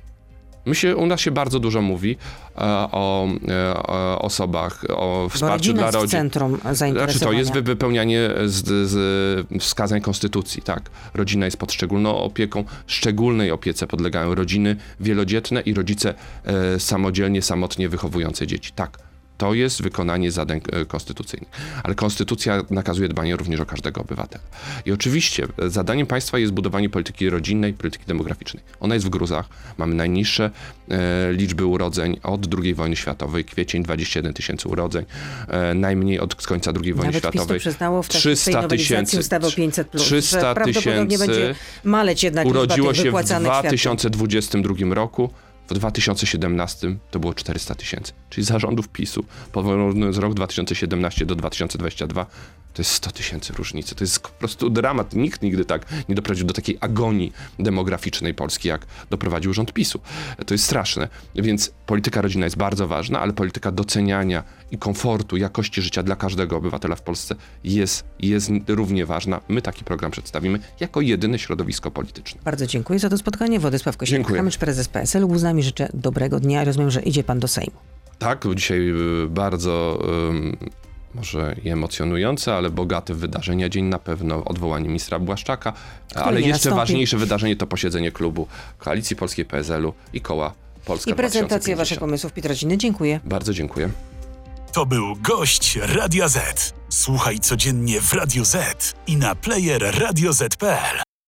My się, u nas się bardzo dużo mówi e, o, e, o osobach, o wsparciu dla rodzin. centrum zainteresowania. Znaczy to jest wy- wypełnianie z, z wskazań konstytucji, tak. Rodzina jest pod szczególną opieką, szczególnej opiece podlegają rodziny wielodzietne i rodzice e, samodzielnie, samotnie wychowujące dzieci, tak. To jest wykonanie zadań e, konstytucyjnych. Ale konstytucja nakazuje dbanie również o każdego obywatela. I oczywiście e, zadaniem państwa jest budowanie polityki rodzinnej, polityki demograficznej. Ona jest w gruzach. Mamy najniższe e, liczby urodzeń od II wojny światowej. Kwiecień 21 tysięcy urodzeń. E, najmniej od końca II wojny Nawet PiS to światowej. przyznało w tej 300 nowelizacji tysięcy. ustawy o 500 plus, 300 że prawdopodobnie tysięcy będzie maleć jednak urodziło się w wypłacanych świadczeń. 2022 roku. W 2017 to było 400 tysięcy. Czyli zarządów PiSu, porównując rok 2017 do 2022, to jest 100 tysięcy różnicy. To jest po prostu dramat. Nikt nigdy tak nie doprowadził do takiej agonii demograficznej Polski, jak doprowadził rząd PiSu. To jest straszne. Więc polityka rodzinna jest bardzo ważna, ale polityka doceniania i komfortu, jakości życia dla każdego obywatela w Polsce jest, jest równie ważna. My taki program przedstawimy jako jedyne środowisko polityczne. Bardzo dziękuję za to spotkanie. Władysław Dziękuję. Kosiniak-Kamysz, prezes PSL. Był z nami. Życzę dobrego dnia. Rozumiem, że idzie pan do Sejmu. Tak, dzisiaj y, bardzo ym, może i emocjonujące, ale bogate wydarzenia dzień na pewno odwołanie ministra Błaszczaka, ale nie jeszcze nastąpi. ważniejsze wydarzenie to posiedzenie klubu Koalicji Polskiej PSL-u i koła Polska I prezentacja 2050. waszych pomysłów, Piotr Rodziny. Dziękuję. Bardzo dziękuję. To był gość Radia Z. Słuchaj codziennie w Radio Z i na player radioz.pl.